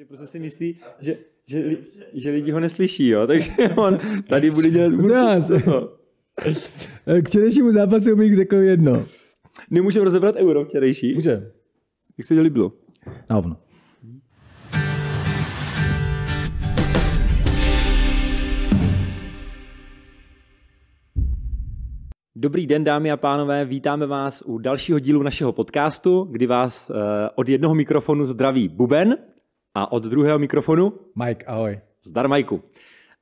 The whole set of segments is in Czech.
Takže prostě si myslí, že, že, že lidi ho neslyší, jo? takže on tady bude dělat... Zás. K včerejšímu zápasu bych řekl jedno. Nemůžeme rozebrat euro včerejší? Může. Jak se to líbilo? Na hovno. Dobrý den, dámy a pánové, vítáme vás u dalšího dílu našeho podcastu, kdy vás eh, od jednoho mikrofonu zdraví Buben a od druhého mikrofonu Mike, ahoj. Zdar Majku.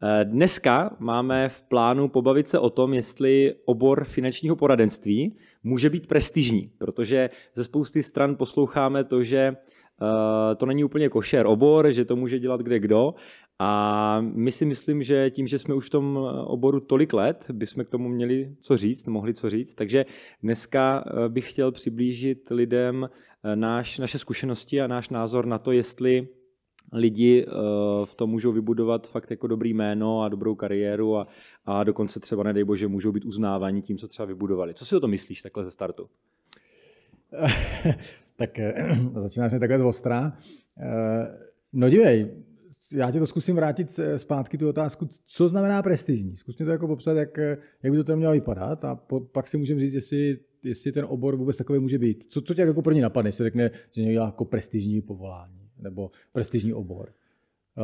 Eh, dneska máme v plánu pobavit se o tom, jestli obor finančního poradenství může být prestižní, protože ze spousty stran posloucháme to, že eh, to není úplně košer obor, že to může dělat kde kdo a my si myslím, že tím, že jsme už v tom oboru tolik let, bychom k tomu měli co říct, mohli co říct. Takže dneska eh, bych chtěl přiblížit lidem náš, naše zkušenosti a náš názor na to, jestli lidi eh, v tom můžou vybudovat fakt jako dobrý jméno a dobrou kariéru a, a dokonce třeba, nedej bože, můžou být uznáváni tím, co třeba vybudovali. Co si o to myslíš takhle ze startu? tak eh, začínáš mě takhle ostrá. Eh, no dívej, já ti to zkusím vrátit zpátky tu otázku, co znamená prestižní. Zkus to jako popsat, jak, jak by to tam mělo vypadat a po, pak si můžeme říct, jestli, jestli ten obor vůbec takový může být. Co to tě jako první napadne, se řekne, že někdo jako prestižní povolání nebo prestižní obor.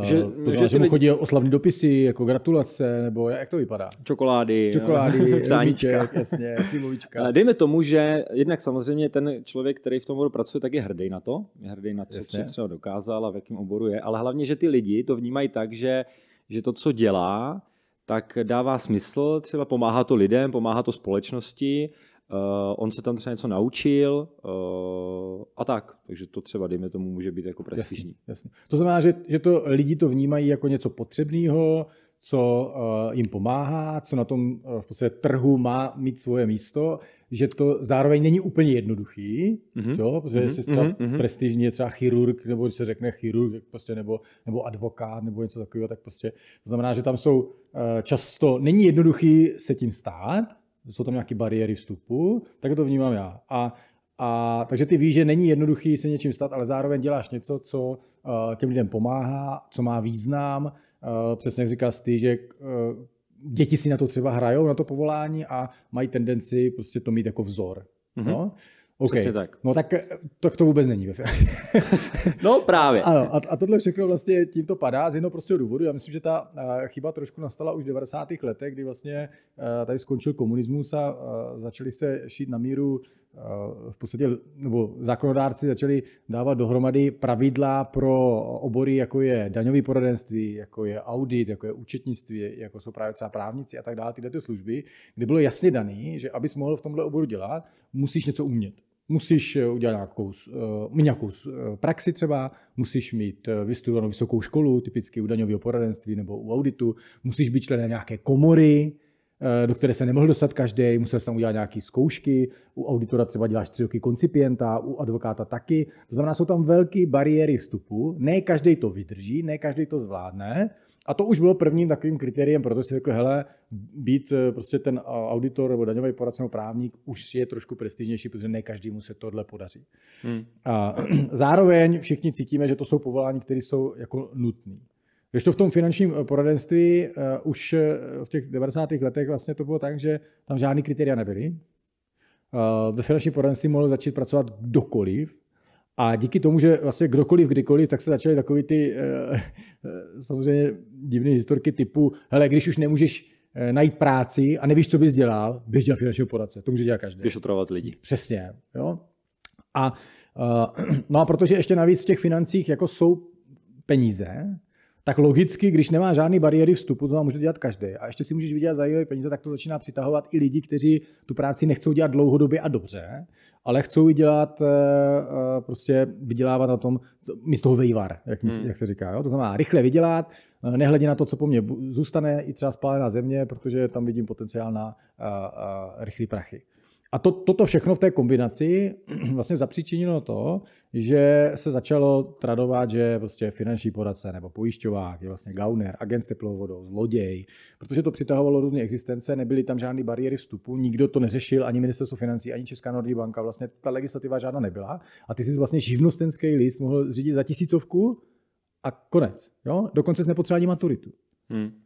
Že, to znamená, že, že mu lidi... chodí oslavní dopisy, jako gratulace, nebo jak to vypadá? Čokolády, Čokolády, psáníčka. jasně, slivovička. Dejme tomu, že jednak samozřejmě ten člověk, který v tom oboru pracuje, tak je hrdý na to, je hrdý na to, jasně. co třeba dokázal a v jakém oboru je, ale hlavně, že ty lidi to vnímají tak, že, že to, co dělá, tak dává smysl, třeba pomáhá to lidem, pomáhá to společnosti, on se tam třeba něco naučil uh, a tak. Takže to třeba, dejme tomu, může být jako prestižní. Jasně, jasně. To znamená, že, že to lidi to vnímají jako něco potřebného, co uh, jim pomáhá, co na tom uh, v podstatě trhu má mít svoje místo, že to zároveň není úplně jednoduchý, mm-hmm. jo, protože mm-hmm. jestli třeba mm-hmm. prestižní je třeba chirurg, nebo když se řekne chirurg, tak prostě, nebo, nebo advokát, nebo něco takového, tak prostě to znamená, že tam jsou uh, často, není jednoduchý se tím stát, jsou tam nějaké bariéry vstupu, tak to vnímám já. A, a takže ty víš, že není jednoduchý se něčím stát, ale zároveň děláš něco, co uh, těm lidem pomáhá, co má význam. Uh, přesně jak říkáš ty, že uh, děti si na to třeba hrajou, na to povolání a mají tendenci prostě to mít jako vzor. Mm-hmm. No? Okay. Přesně tak. No tak to, to vůbec není. no právě. Ano, a, a tohle všechno vlastně tímto padá z jednoho prostého důvodu. Já myslím, že ta chyba trošku nastala už v 90. letech, kdy vlastně tady skončil komunismus a začali se šít na míru v podstatě, nebo zákonodárci začali dávat dohromady pravidla pro obory, jako je daňový poradenství, jako je audit, jako je účetnictví, jako jsou právě třeba právníci a tak dále, tyhle služby, kde bylo jasně daný, že abys mohl v tomhle oboru dělat, musíš něco umět. Musíš eh, udělat nějakou, eh, nějakou eh, praxi třeba, musíš mít vystudovanou vysokou školu, typicky u daňového poradenství nebo u auditu, musíš být členem nějaké komory, do které se nemohl dostat každý, musel jsem tam udělat nějaké zkoušky, u auditora třeba děláš tři roky koncipienta, u advokáta taky. To znamená, jsou tam velké bariéry vstupu, ne každý to vydrží, ne každý to zvládne, a to už bylo prvním takovým kritériem, protože si řekl, hele, být eh, prostě ten auditor nebo daňový poradce nebo právník už je trošku prestižnější, protože ne každému se tohle podaří. Hmm. A zároveň všichni cítíme, že to jsou povolání, které jsou jako nutné. Když to v tom finančním eh, poradenství uh, už v těch 90. letech vlastně to bylo tak, že tam žádný kritéria nebyly. Uh, ve finančním poradenství mohl začít pracovat kdokoliv, a díky tomu, že vlastně kdokoliv, kdykoliv, tak se začaly takový ty eh, eh, samozřejmě divné historky typu, hele, když už nemůžeš eh, najít práci a nevíš, co bys dělal, běž dělat finančního poradce. To může dělat každý. Běž otravovat lidi. Přesně. Jo? A, no a protože ještě navíc v těch financích jako jsou peníze, tak logicky, když nemá žádný bariéry vstupu, to může dělat každý. A ještě si můžeš vydělat zajímavé peníze, tak to začíná přitahovat i lidi, kteří tu práci nechcou dělat dlouhodobě a dobře, ale chcou ji dělat, eh, eh, prostě vydělávat na tom, místo toho vejvar, jak, hmm. jak se říká. Jo? To znamená rychle vydělat, eh, nehledě na to, co po mně zůstane, i třeba spálená země, protože tam vidím potenciál na rychlé prachy. A to, toto všechno v té kombinaci vlastně zapříčinilo to, že se začalo tradovat, že prostě finanční poradce nebo pojišťovák je vlastně gauner, agent s teplou vodou, zloděj, protože to přitahovalo různé existence, nebyly tam žádné bariéry vstupu, nikdo to neřešil, ani ministerstvo financí, ani Česká národní banka, vlastně ta legislativa žádná nebyla. A ty si vlastně živnostenský list mohl zřídit za tisícovku a konec. Jo? Dokonce jsi nepotřeba ani maturitu. Hmm.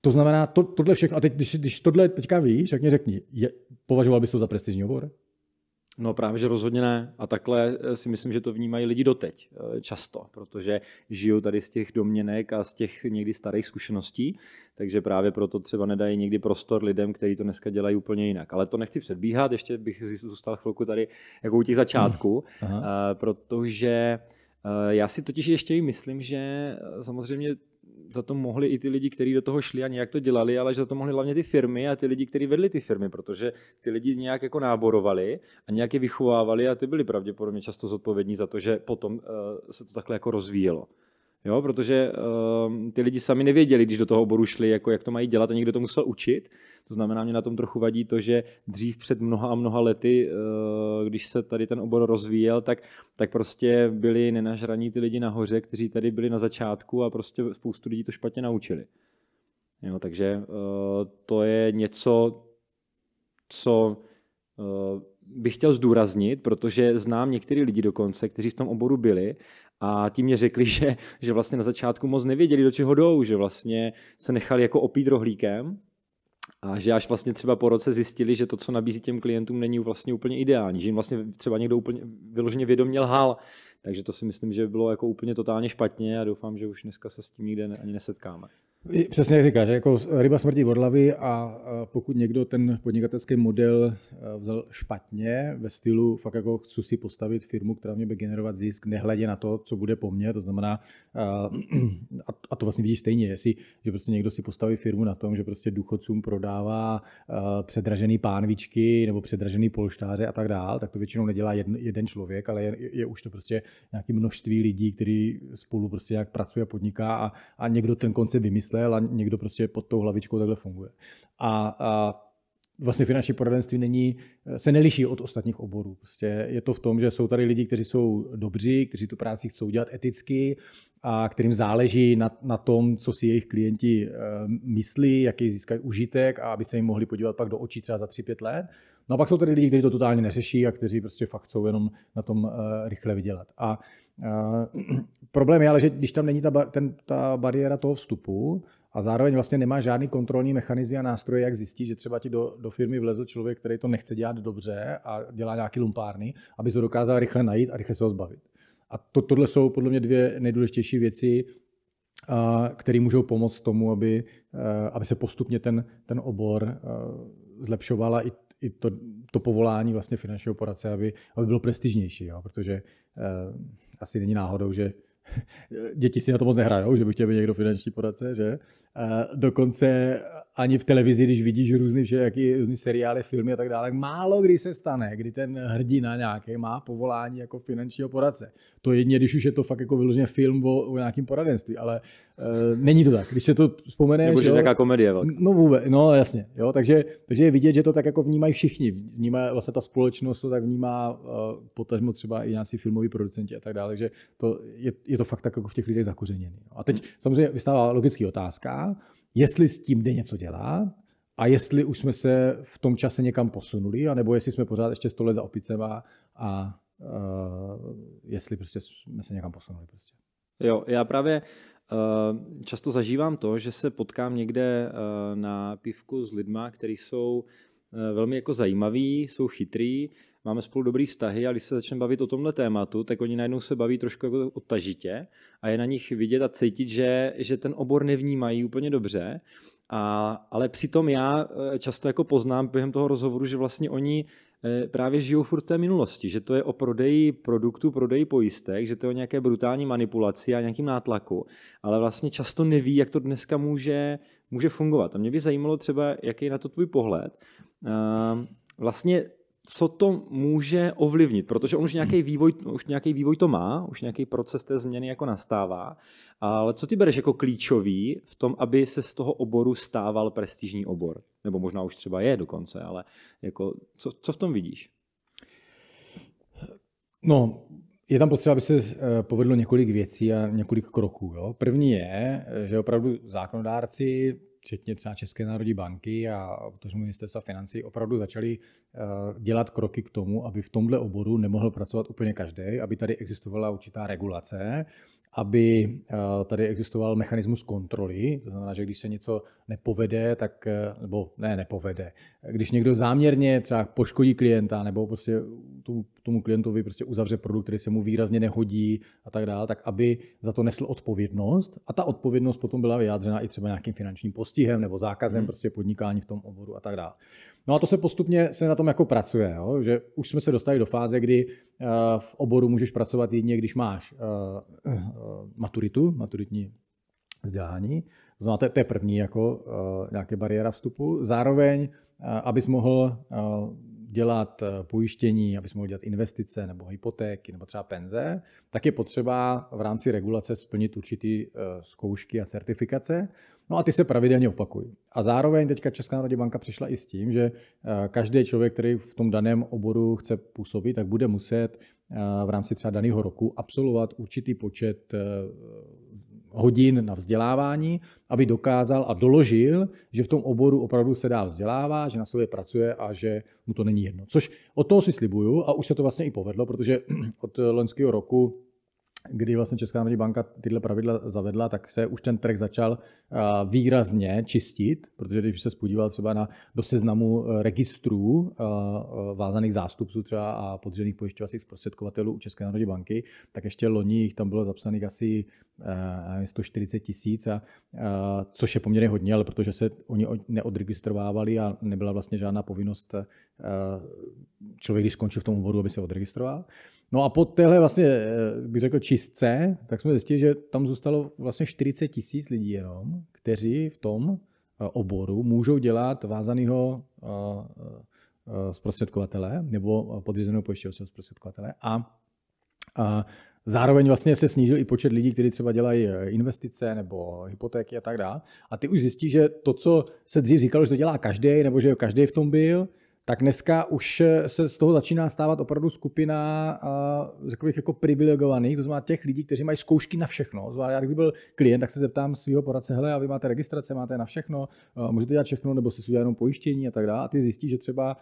To znamená, to, tohle všechno, a teď, když, když tohle teďka víš, tak mě řekni, je, považoval bys to za prestižní obor? No právě, že rozhodně ne. A takhle eh, si myslím, že to vnímají lidi doteď eh, často, protože žijou tady z těch domněnek a z těch někdy starých zkušeností, takže právě proto třeba nedají někdy prostor lidem, kteří to dneska dělají úplně jinak. Ale to nechci předbíhat, ještě bych zůstal chvilku tady jako u těch začátků, Aha. protože já si totiž ještě i myslím, že samozřejmě za to mohli i ty lidi, kteří do toho šli a nějak to dělali, ale že za to mohli hlavně ty firmy a ty lidi, kteří vedli ty firmy, protože ty lidi nějak jako náborovali a nějak je vychovávali a ty byli pravděpodobně často zodpovědní za to, že potom uh, se to takhle jako rozvíjelo. Jo, protože uh, ty lidi sami nevěděli, když do toho oboru šli, jako jak to mají dělat a někdo to musel učit. To znamená, mě na tom trochu vadí to, že dřív před mnoha a mnoha lety, uh, když se tady ten obor rozvíjel, tak, tak prostě byli nenažraní ty lidi nahoře, kteří tady byli na začátku a prostě spoustu lidí to špatně naučili. Jo, takže uh, to je něco, co uh, bych chtěl zdůraznit, protože znám některý lidi dokonce, kteří v tom oboru byli a tím mě řekli, že, že vlastně na začátku moc nevěděli, do čeho jdou, že vlastně se nechali jako opít rohlíkem a že až vlastně třeba po roce zjistili, že to, co nabízí těm klientům, není vlastně úplně ideální, že jim vlastně třeba někdo úplně vyloženě vědomě lhal. Takže to si myslím, že bylo jako úplně totálně špatně a doufám, že už dneska se s tím nikde ani nesetkáme. Přesně jak říkáš, jako ryba smrtí od a pokud někdo ten podnikatelský model vzal špatně ve stylu fakt jako chci si postavit firmu, která mě bude generovat zisk, nehledě na to, co bude po mně, to znamená, a to vlastně vidíš stejně, jestli, že prostě někdo si postaví firmu na tom, že prostě důchodcům prodává předražený pánvičky nebo předražený polštáře a tak dál, tak to většinou nedělá jeden, člověk, ale je, je už to prostě nějaké množství lidí, kteří spolu prostě nějak pracuje podniká a, a někdo ten koncept vymyslí myslel a někdo prostě pod tou hlavičkou takhle funguje. A, a vlastně finanční poradenství není, se neliší od ostatních oborů. Prostě je to v tom, že jsou tady lidi, kteří jsou dobří, kteří tu práci chcou dělat eticky a kterým záleží na, na tom, co si jejich klienti eh, myslí, jaký získají užitek a aby se jim mohli podívat pak do očí třeba za 3-5 let. No a pak jsou tady lidi, kteří to totálně neřeší a kteří prostě fakt chcou jenom na tom uh, rychle vydělat. A uh, problém je ale, že když tam není ta, ten, ta bariéra toho vstupu a zároveň vlastně nemá žádný kontrolní mechanizmy a nástroje, jak zjistit, že třeba ti do, do firmy vlezl člověk, který to nechce dělat dobře a dělá nějaký lumpárny, aby se dokázal rychle najít a rychle se ho zbavit. A to, tohle jsou podle mě dvě nejdůležitější věci, které můžou pomoct tomu, aby, aby se postupně ten, ten obor zlepšoval a i, i to, to povolání vlastně finančního poradce, aby, aby bylo prestižnější, jo? protože asi není náhodou, že děti si na to moc nehrajou, že by chtěl být někdo finanční poradce, že? dokonce ani v televizi, když vidíš různý, že jaký, různý seriály, filmy a tak dále, málo kdy se stane, kdy ten hrdina nějaký má povolání jako finančního poradce. To jedině, když už je to fakt jako vyloženě film o, o nějakém poradenství, ale uh, není to tak. Když se to vzpomene. Nebo že nějaká komedie velká. No vůbec, no jasně. Jo, takže, takže je vidět, že to tak jako vnímají všichni. Vnímá vlastně ta společnost to tak vnímá, uh, potažmo třeba i nějací filmoví producenti a tak dále, takže to je, je to fakt tak jako v těch lidech zakořeněný. A teď samozřejmě vystává logický otázka, jestli s tím jde něco dělat a jestli už jsme se v tom čase někam posunuli, anebo jestli jsme pořád ještě stole za opicema a uh, jestli prostě jsme se někam posunuli. Prostě. Jo, já právě uh, často zažívám to, že se potkám někde uh, na pivku s lidma, kteří jsou velmi jako zajímaví, jsou chytrý, máme spolu dobrý vztahy a když se začneme bavit o tomhle tématu, tak oni najednou se baví trošku jako odtažitě a je na nich vidět a cítit, že, že ten obor nevnímají úplně dobře. A, ale přitom já eh, často jako poznám během toho rozhovoru, že vlastně oni eh, právě žijou furt té minulosti, že to je o prodeji produktu, prodeji pojistek, že to je o nějaké brutální manipulaci a nějakým nátlaku, ale vlastně často neví, jak to dneska může, může fungovat. A mě by zajímalo třeba, jaký je na to tvůj pohled. Ehm, vlastně co to může ovlivnit, protože on už nějaký vývoj, už nějaký vývoj to má, už nějaký proces té změny jako nastává, ale co ty bereš jako klíčový v tom, aby se z toho oboru stával prestižní obor? Nebo možná už třeba je dokonce, ale jako, co, co v tom vidíš? No, je tam potřeba, aby se eh, povedlo několik věcí a několik kroků. Jo. První je, že opravdu zákonodárci včetně třeba České národní banky a protože ministerstva financí opravdu začali eh, dělat kroky k tomu, aby v tomhle oboru nemohl pracovat úplně každý, aby tady existovala určitá regulace aby eh, tady existoval mechanismus kontroly, to znamená, že když se něco nepovede, tak, eh, nebo ne, nepovede, když někdo záměrně třeba poškodí klienta, nebo prostě tomu klientovi prostě uzavře produkt, který se mu výrazně nehodí a tak dále, tak aby za to nesl odpovědnost a ta odpovědnost potom byla vyjádřena i třeba nějakým finančním postihem nebo zákazem hmm. prostě podnikání v tom oboru a tak dále. No a to se postupně se na tom jako pracuje, jo? že už jsme se dostali do fáze, kdy eh, v oboru můžeš pracovat jedině, když máš uh, uh, maturitu, maturitní vzdělání. Znamená, to je první jako nějaké bariéra vstupu. Zároveň, abys mohl dělat pojištění, abys mohl dělat investice nebo hypotéky nebo třeba penze, tak je potřeba v rámci regulace splnit určitý zkoušky a certifikace. No a ty se pravidelně opakují. A zároveň teďka Česká národní banka přišla i s tím, že eh, každý člověk, který v tom daném oboru chce působit, tak bude muset eh, v rámci třeba daného roku absolvovat určitý počet eh, hodin na vzdělávání, aby dokázal a doložil, že v tom oboru opravdu se dá vzdělává, že na sobě pracuje a že mu to není jedno. Což od toho si slibuju a už se to vlastně i povedlo, protože od loňského roku kdy vlastně Česká národní banka tyhle pravidla zavedla, tak se už ten trh začal výrazně čistit, protože když se spodíval třeba na, do seznamu e, registrů vázaných zástupců třeba a podřených pojišťovacích zprostředkovatelů u České národní banky, tak ještě loni jich tam bylo zapsaných asi 140 tisíc, což je poměrně hodně, ale protože se oni neodregistrovávali a nebyla vlastně žádná povinnost člověk, když skončil v tom úvodu, aby se odregistroval. No a po téhle vlastně, eh, bych řekl, čistce, tak jsme zjistili, že tam zůstalo vlastně 40 tisíc lidí jenom, kteří v tom eh, oboru můžou dělat vázaného eh, zprostředkovatele nebo podřízeného pojišťovacího zprostředkovatele a, a Zároveň vlastně se snížil i počet lidí, kteří třeba dělají investice nebo hypotéky a tak dále. A ty už zjistí, že to, co se dřív říkalo, že to dělá každý, nebo že každý v tom byl, tak dneska už se z toho začíná stávat opravdu skupina, řekl bych, jako privilegovaných, to znamená těch lidí, kteří mají zkoušky na všechno. Znamená, já kdyby byl klient, tak se zeptám svého poradce, hele, a vy máte registrace, máte na všechno, můžete dělat všechno, nebo si udělat jenom pojištění a tak dále. A ty zjistí, že třeba,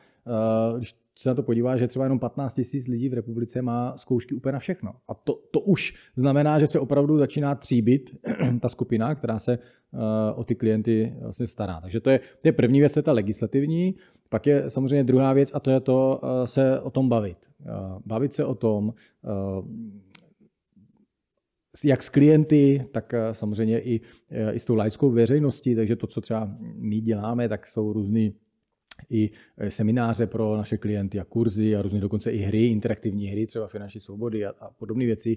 když se na to podívá, že třeba jenom 15 tisíc lidí v republice má zkoušky úplně na všechno. A to, to už znamená, že se opravdu začíná tříbit ta skupina, která se o ty klienty vlastně stará. Takže to je, to je první věc, to je ta legislativní. Pak je samozřejmě druhá věc a to je to eh, se o tom bavit. Eh, bavit se o tom, eh, jak s klienty, tak samozřejmě i, i s tou laickou veřejností, takže to, co třeba my děláme, tak jsou různý i e, semináře pro naše klienty a kurzy a různě dokonce i hry, interaktivní hry, třeba finanční svobody a, a podobné věci.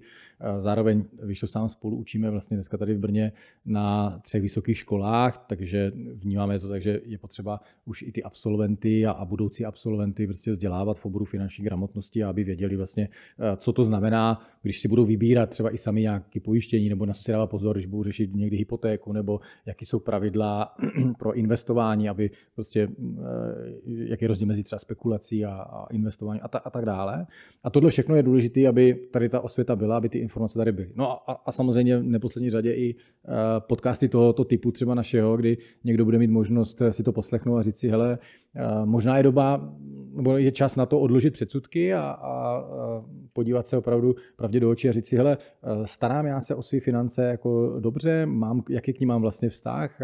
Zároveň vyšlo sám spolu učíme vlastně dneska tady v Brně na třech vysokých školách, takže vnímáme to tak, že je potřeba už i ty absolventy a, a budoucí absolventy prostě vzdělávat v oboru finanční gramotnosti, aby věděli vlastně, e, co to znamená, když si budou vybírat třeba i sami nějaké pojištění, nebo na co si dává pozor, když budou řešit někdy hypotéku, nebo jaký jsou pravidla pro investování, aby prostě e, jaký je rozdíl mezi třeba spekulací a, a investování a, ta, a tak dále. A tohle všechno je důležité, aby tady ta osvěta byla, aby ty informace tady byly. No a, a samozřejmě v neposlední řadě i uh, podcasty tohoto typu, třeba našeho, kdy někdo bude mít možnost si to poslechnout a říct si, hele, uh, možná je doba, nebo je čas na to odložit předsudky a, a, podívat se opravdu pravdě do očí a říct si, hele, starám já se o své finance jako dobře, mám, jaký k ní mám vlastně vztah,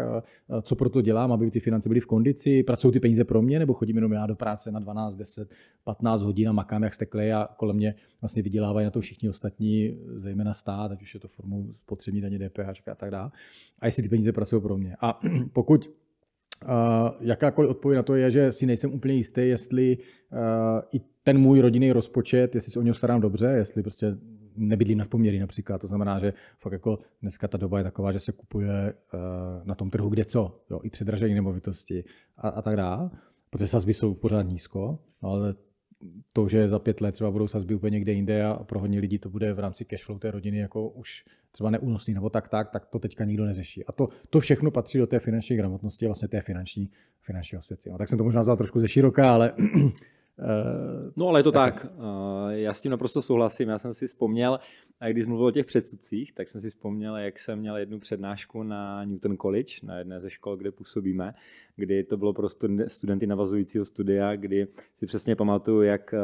co pro to dělám, aby ty finance byly v kondici, pracují ty peníze pro mě, nebo chodím jenom já do práce na 12, 10, 15 hodin a makám jak stekle a kolem mě vlastně vydělávají na to všichni ostatní, zejména stát, ať už je to formou spotřební daně DPH a tak dále. A jestli ty peníze pracují pro mě. A pokud jakákoliv odpověď na to je, že si nejsem úplně jistý, jestli uh, i ten můj rodinný rozpočet, jestli se o něj starám dobře, jestli prostě nebydlím nad poměry například. To znamená, že fakt jako dneska ta doba je taková, že se kupuje uh, na tom trhu kde co, jo, i předražení nemovitosti a, a tak dále, protože sazby jsou pořád nízko, ale to, že za pět let třeba budou sazby úplně někde jinde a pro hodně lidí to bude v rámci cashflow té rodiny jako už třeba neúnosný nebo tak, tak, tak to teďka nikdo neřeší. A to, to všechno patří do té finanční gramotnosti a vlastně té finanční, finanční osvěty. No, tak jsem to možná vzal trošku ze široká, ale No ale je to tak. tak. Já s tím naprosto souhlasím. Já jsem si vzpomněl, a když mluvil o těch předsudcích, tak jsem si vzpomněl, jak jsem měl jednu přednášku na Newton College, na jedné ze škol, kde působíme, kdy to bylo pro studenty navazujícího studia, kdy si přesně pamatuju, jak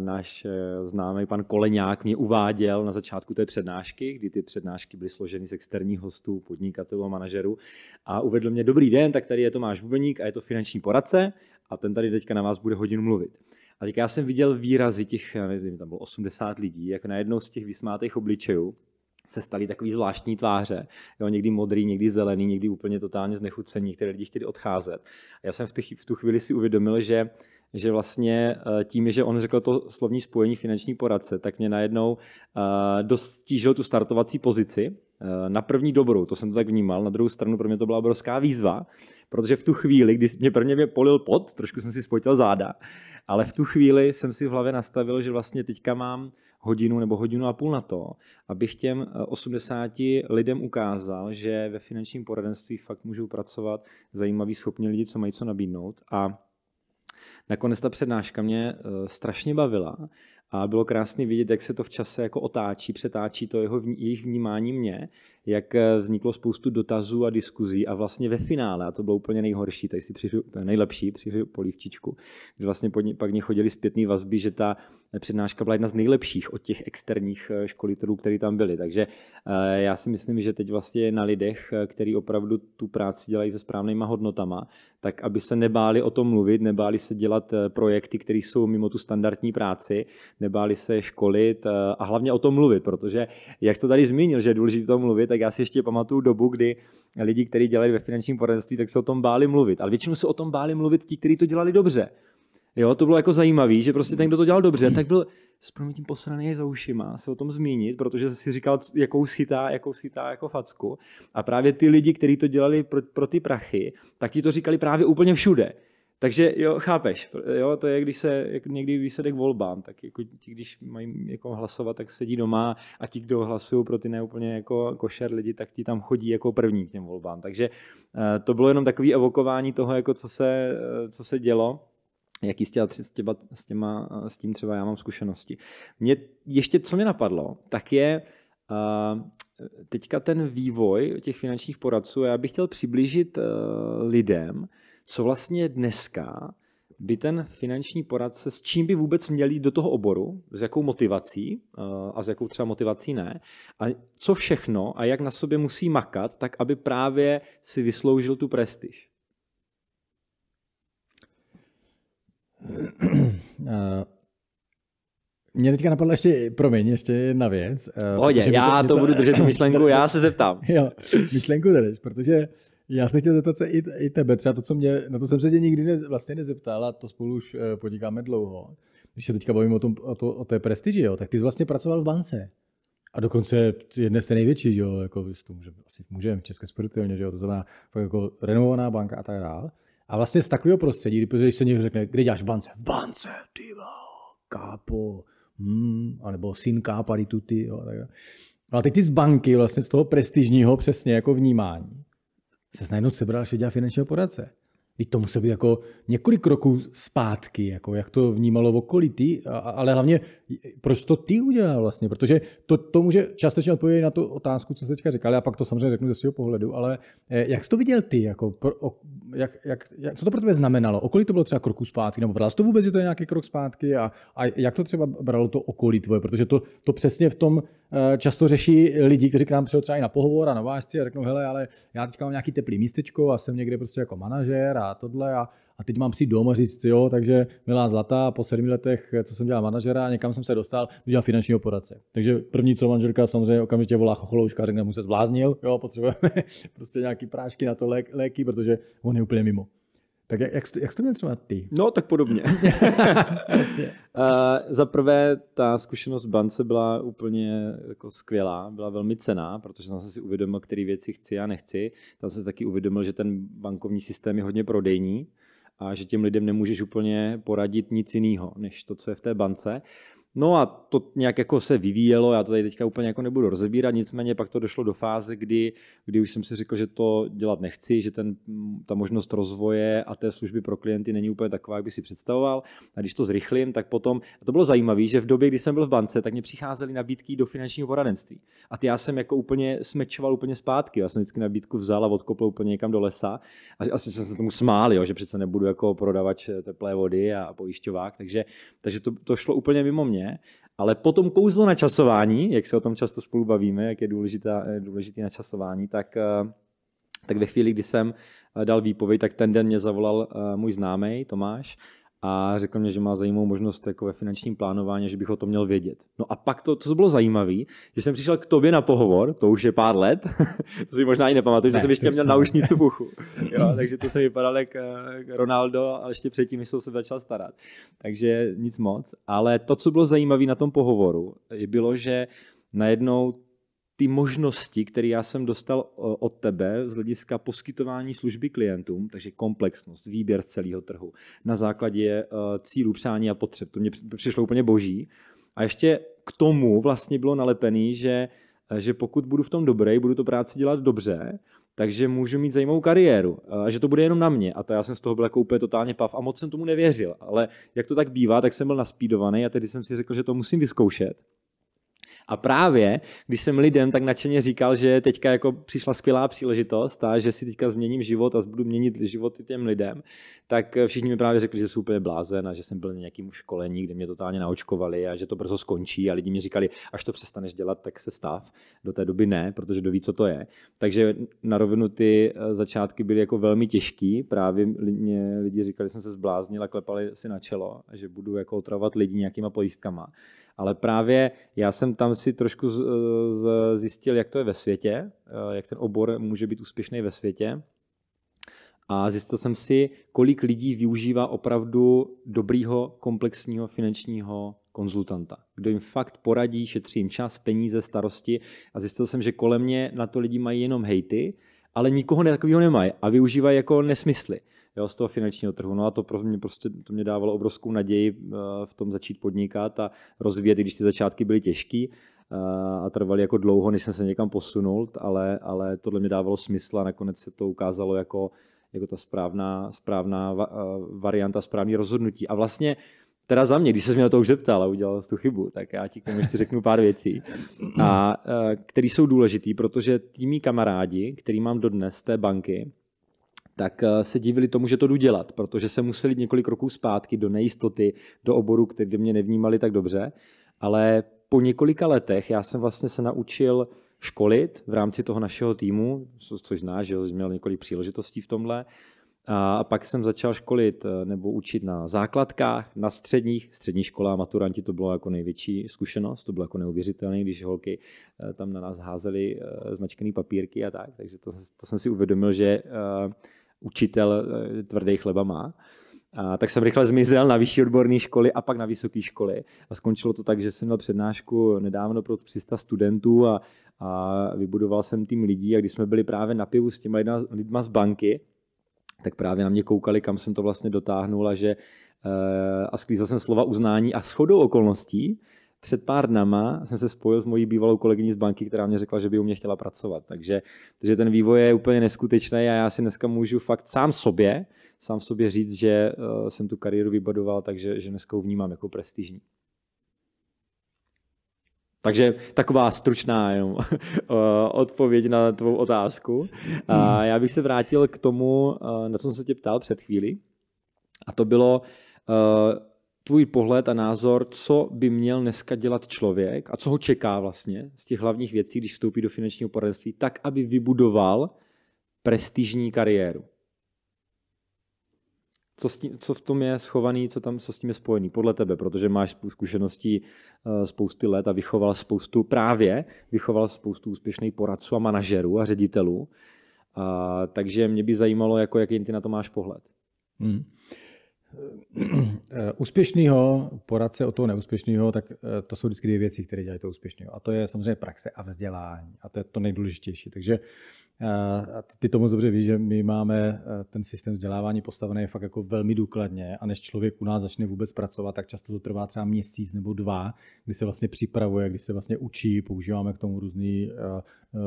náš známý pan Koleňák mě uváděl na začátku té přednášky, kdy ty přednášky byly složeny z externích hostů, podnikatelů a manažerů a uvedl mě, dobrý den, tak tady je Tomáš Bubeník a je to finanční poradce a ten tady teďka na vás bude hodinu mluvit. A teď já jsem viděl výrazy těch, nevím, tam bylo 80 lidí, jak najednou z těch vysmátých obličejů se staly takový zvláštní tváře. Jo, někdy modrý, někdy zelený, někdy úplně totálně znechucení, které lidi chtěli odcházet. A já jsem v tu, v tu chvíli si uvědomil, že že vlastně eh, tím, že on řekl to slovní spojení finanční poradce, tak mě najednou eh, dost stížil tu startovací pozici. Eh, na první dobrou, to jsem to tak vnímal, na druhou stranu pro mě to byla obrovská výzva, protože v tu chvíli, kdy mě prvně mě polil pot, trošku jsem si spotil záda, ale v tu chvíli jsem si v hlavě nastavil, že vlastně teďka mám hodinu nebo hodinu a půl na to, abych těm 80 lidem ukázal, že ve finančním poradenství fakt můžou pracovat zajímaví, schopní lidi, co mají co nabídnout. A nakonec ta přednáška mě eh, strašně bavila a bylo krásně vidět, jak se to v čase jako otáčí, přetáčí to jeho, jejich vnímání mě, jak eh, vzniklo spoustu dotazů a diskuzí a vlastně ve finále, a to bylo úplně nejhorší, tady si přišel, nejlepší, přišel polívčičku, kdy vlastně pak mě chodili zpětný vazby, že ta přednáška byla jedna z nejlepších od těch externích eh, školitelů, kteří tam byli. Takže eh, já si myslím, že teď vlastně na lidech, kteří opravdu tu práci dělají se správnýma hodnotama, tak aby se nebáli o tom mluvit, nebáli se dělat projekty, které jsou mimo tu standardní práci, nebáli se školit a hlavně o tom mluvit, protože jak to tady zmínil, že je důležité o tom mluvit, tak já si ještě pamatuju dobu, kdy lidi, kteří dělají ve finančním poradenství, tak se o tom báli mluvit. Ale většinou se o tom báli mluvit ti, kteří to dělali dobře. Jo, to bylo jako zajímavé, že prostě ten, kdo to dělal dobře, tak byl s proměnitím posraný za ušima se o tom zmínit, protože si říkal, jakou chytá, jakou chytá jako facku. A právě ty lidi, kteří to dělali pro, pro ty prachy, tak ti to říkali právě úplně všude. Takže jo, chápeš, jo, to je, když se jak někdy výsledek volbám, tak jako ti, když mají jako hlasovat, tak sedí doma a ti, kdo hlasují pro ty neúplně jako košer lidi, tak ti tam chodí jako první k těm volbám. Takže uh, to bylo jenom takové evokování toho, jako co se, uh, co se dělo jaký s, těma, s, těma, s, těma, s tím třeba já mám zkušenosti. Mě ještě, co mě napadlo, tak je uh, teďka ten vývoj těch finančních poradců. Já bych chtěl přiblížit uh, lidem, co vlastně dneska by ten finanční poradce, s čím by vůbec měl jít do toho oboru, s jakou motivací uh, a s jakou třeba motivací ne, a co všechno a jak na sobě musí makat, tak aby právě si vysloužil tu prestiž. Mě teďka napadla ještě, promiň, ještě jedna věc. Eh, Pohodě, já to, to budu držet tu myšlenku, já se zeptám. jo, myšlenku jdeš, protože já se chtěl zeptat se i, i tebe, třeba to, co mě, na to jsem se tě nikdy ne, vlastně nezeptal a to spolu už eh, podnikáme dlouho. Když se teďka bavím o, tom, o, to, o té prestiži, jo, tak ty jsi vlastně pracoval v bance. A dokonce jedné z té největší, jo, jako to může, asi můžeme v České sportovně, že jo, to znamená jako renovovaná banka a tak dále. A vlastně z takového prostředí, když se někdo řekne, kde děláš v bance? V bance, ty kápo, hmm, anebo syn kápali tuty, jo, tak. No a teď ty z banky, vlastně z toho prestižního přesně jako vnímání, se najednou sebral, že dělá finančního poradce. I to musí být jako několik kroků zpátky, jako jak to vnímalo okolí ale hlavně proč to ty udělal vlastně, protože to, to může částečně odpovědět na tu otázku, co jsi teďka říkal, já pak to samozřejmě řeknu ze svého pohledu, ale eh, jak jsi to viděl ty, jako, jak, jak, jak, co to pro tebe znamenalo? Okolí to bylo třeba kroku zpátky, nebo bral to vůbec, že to je nějaký krok zpátky? A, a jak to třeba bralo to okolí tvoje, protože to, to přesně v tom eh, často řeší lidi, kteří k nám přijdou třeba i na pohovor a na vážci a řeknou, hele, ale já teďka mám nějaký teplý místečko a jsem někde prostě jako manažer a tohle a, a teď mám si doma říct, jo, takže milá zlatá, po sedmi letech, co jsem dělal manažera, někam jsem se dostal, dělám finančního poradce. Takže první, co manželka samozřejmě okamžitě volá chocholouška, řekne, mu se zbláznil, jo, potřebujeme prostě nějaký prášky na to lék, léky, protože on je úplně mimo. Tak jak, jak, jak jsi to měl třeba ty? No, tak podobně. uh, za prvé, ta zkušenost v bance byla úplně jako skvělá, byla velmi cená, protože jsem si uvědomil, které věci chci a nechci. Tam jsem si taky uvědomil, že ten bankovní systém je hodně prodejní a že těm lidem nemůžeš úplně poradit nic jiného, než to, co je v té bance. No a to nějak jako se vyvíjelo, já to tady teďka úplně jako nebudu rozebírat, nicméně pak to došlo do fáze, kdy, kdy už jsem si řekl, že to dělat nechci, že ten, ta možnost rozvoje a té služby pro klienty není úplně taková, jak by si představoval. A když to zrychlím, tak potom, a to bylo zajímavé, že v době, kdy jsem byl v bance, tak mě přicházely nabídky do finančního poradenství. A ty já jsem jako úplně smečoval úplně zpátky. Já jsem vždycky nabídku vzal a odkopl úplně někam do lesa. A asi jsem se tomu smál, jo, že přece nebudu jako prodavač teplé vody a pojišťovák, takže, takže to, to šlo úplně mimo mě mě, ale potom kouzlo načasování, jak se o tom často spolu bavíme, jak je důležitá, důležitý načasování, tak, eh, tak ve chvíli, kdy jsem eh, dal výpověď, tak ten den mě zavolal eh, můj známý Tomáš a řekl mě, že má zajímavou možnost jako ve finančním plánování, že bych o tom měl vědět. No a pak to, co bylo zajímavé, že jsem přišel k tobě na pohovor, to už je pár let, to si možná i nepamatuju, ne, že jsem ještě měl naušnicu v uchu. Jo, takže to se vypadal jak Ronaldo, ale ještě předtím jsem se začal starat. Takže nic moc. Ale to, co bylo zajímavé na tom pohovoru, bylo, že najednou ty možnosti, které já jsem dostal od tebe z hlediska poskytování služby klientům, takže komplexnost, výběr z celého trhu, na základě eh, cílů, přání a potřeb, to mě přišlo úplně boží. A ještě k tomu vlastně bylo nalepený, že, eh, že pokud budu v tom dobrý, budu to práci dělat dobře, takže můžu mít zajímavou kariéru a že to bude jenom na mě. A to já jsem z toho byl jako úplně totálně pav a moc jsem tomu nevěřil. Ale jak to tak bývá, tak jsem byl naspídovaný a tedy jsem si řekl, že to musím vyzkoušet. A právě, když jsem lidem tak nadšeně říkal, že teďka jako přišla skvělá příležitost a že si teďka změním život a budu měnit životy těm lidem, tak všichni mi právě řekli, že jsem úplně blázen a že jsem byl na nějakým školení, kde mě totálně naočkovali a že to brzo skončí a lidi mi říkali, až to přestaneš dělat, tak se stav. Do té doby ne, protože kdo ví, co to je. Takže na rovinu ty eh, začátky byly jako velmi těžký. Právě mě lidi říkali, že jsem se zbláznil a klepali si na čelo, že budu jako otravovat lidi nějakýma pojistkama ale právě já jsem tam si trošku zjistil, jak to je ve světě, eh, jak ten obor může být úspěšný ve světě. A zjistil jsem si, kolik lidí využívá opravdu dobrýho komplexního finančního konzultanta, kdo jim fakt poradí, šetří jim čas, peníze, starosti. A zjistil jsem, že kolem mě na to lidi mají jenom hejty, ale nikoho takového nemají a využívají jako nesmysly jo, z toho finančního trhu. No a to pro mě prostě to mě dávalo obrovskou naději eh, v tom začít podnikat a rozvíjet, i když ty začátky byly těžké eh, a trvaly jako dlouho, než jsem se někam posunul, ale, ale tohle mě dávalo smysl a nakonec se to ukázalo jako, jako ta správná, správná eh, varianta, správný rozhodnutí. A vlastně teda za mě, když se mě na to už zeptal a udělal tu chybu, tak já ti k tomu ještě řeknu pár věcí, a, které jsou důležité, protože tí mý kamarádi, který mám dodnes z té banky, tak eh, se divili tomu, že to jdu dělat, protože se museli několik roků zpátky do nejistoty, do oboru, který mě nevnímali tak dobře, ale po několika letech já jsem vlastně se naučil školit v rámci toho našeho týmu, což znáš, že jsi měl několik příležitostí v tomhle, a pak jsem začal školit eh, nebo učit na základkách, na středních, střední škola a maturanti to bylo jako největší zkušenost, to bylo jako neuvěřitelné, když holky eh, tam na nás házely zmačkané papírky a tak, takže to, to jsem si uvědomil, že učitel eh, tvrdý chleba má. A tak jsem rychle zmizel na vyšší odborné školy a pak na vysoké školy. A skončilo to tak, že jsem měl přednášku nedávno pro 300 studentů a, a vybudoval jsem tým lidí. A když jsme byli právě na pivu s těma lidma, lidma z banky, tak právě na mě koukali, kam jsem to vlastně dotáhnul a že eh, a sklízel jsem slova uznání a shodou okolností před pár dnama jsem se spojil s mojí bývalou kolegyní z banky, která mě řekla, že by u mě chtěla pracovat. Takže, takže ten vývoj je úplně neskutečný a já si dneska můžu fakt sám sobě, sám sobě říct, že uh, jsem tu kariéru vybudoval, takže že dneska ho vnímám jako prestižní. Takže taková stručná jenom odpověď na tvou otázku. A já bych se vrátil k tomu, eh, na co jsem se tě ptal před chvíli. A to bylo, eh, tvůj pohled a názor, co by měl dneska dělat člověk a co ho čeká vlastně z těch hlavních věcí, když vstoupí do finančního poradenství, tak, aby vybudoval prestižní kariéru. Co, s tím, co v tom je schovaný, co tam co s tím je spojený, podle tebe, protože máš zkušeností eh, spousty let a vychoval spoustu, právě vychoval spoustu úspěšných poradců a manažerů a ředitelů. A, takže mě by zajímalo, jako, jaký ty na to máš pohled. Hmm. Eh, úspěšného poradce od toho neúspěšného, tak eh, to jsou vždycky dvě věci, které dělají to úspěšného. A to je samozřejmě praxe a vzdělání. A to je to nejdůležitější. Takže ty to moc dobře víš, že my máme ten systém vzdělávání postavený fakt jako velmi důkladně a než člověk u nás začne vůbec pracovat, tak často to trvá třeba měsíc nebo dva, kdy se vlastně připravuje, kdy se vlastně učí, používáme k tomu různé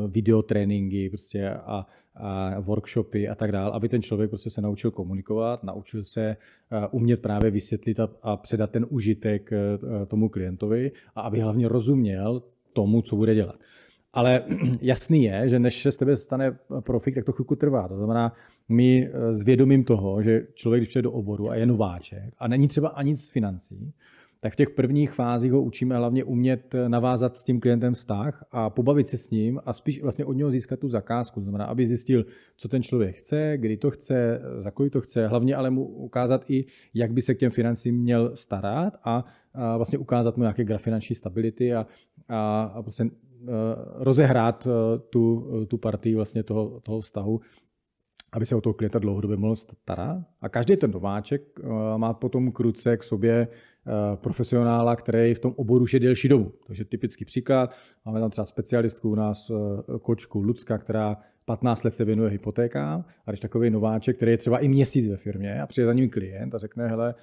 videotréninky prostě a, a workshopy a tak dále, aby ten člověk prostě se naučil komunikovat, naučil se umět právě vysvětlit a, a předat ten užitek tomu klientovi a aby hlavně rozuměl tomu, co bude dělat. Ale jasný je, že než se z tebe stane profik, tak to chvilku trvá. To znamená, my eh, s vědomím toho, že člověk, když přijde do oboru a je nováček a není třeba ani z financí, tak v těch prvních fázích ho učíme hlavně umět eh, navázat s tím klientem vztah a pobavit se s ním a spíš vlastně od něho získat tu zakázku. To znamená, aby zjistil, co ten člověk chce, kdy to chce, za kolik to chce, hlavně ale mu ukázat i, jak by se k těm financím měl starat a, a vlastně ukázat mu nějaké finanční stability a, a, a prostě Eh, rozehrát eh, tu, eh, tu partii vlastně toho, toho vztahu, aby se o toho klienta dlouhodobě mohl starat. A každý ten nováček má potom kruce k sobě profesionála, který v tom oboru je delší dobu. Takže typický příklad, máme tam třeba specialistku u nás, kočku Lucka, která 15 let se věnuje hypotékám a když takový nováček, který je třeba i měsíc ve firmě a přijde za ním klient a řekne, hele,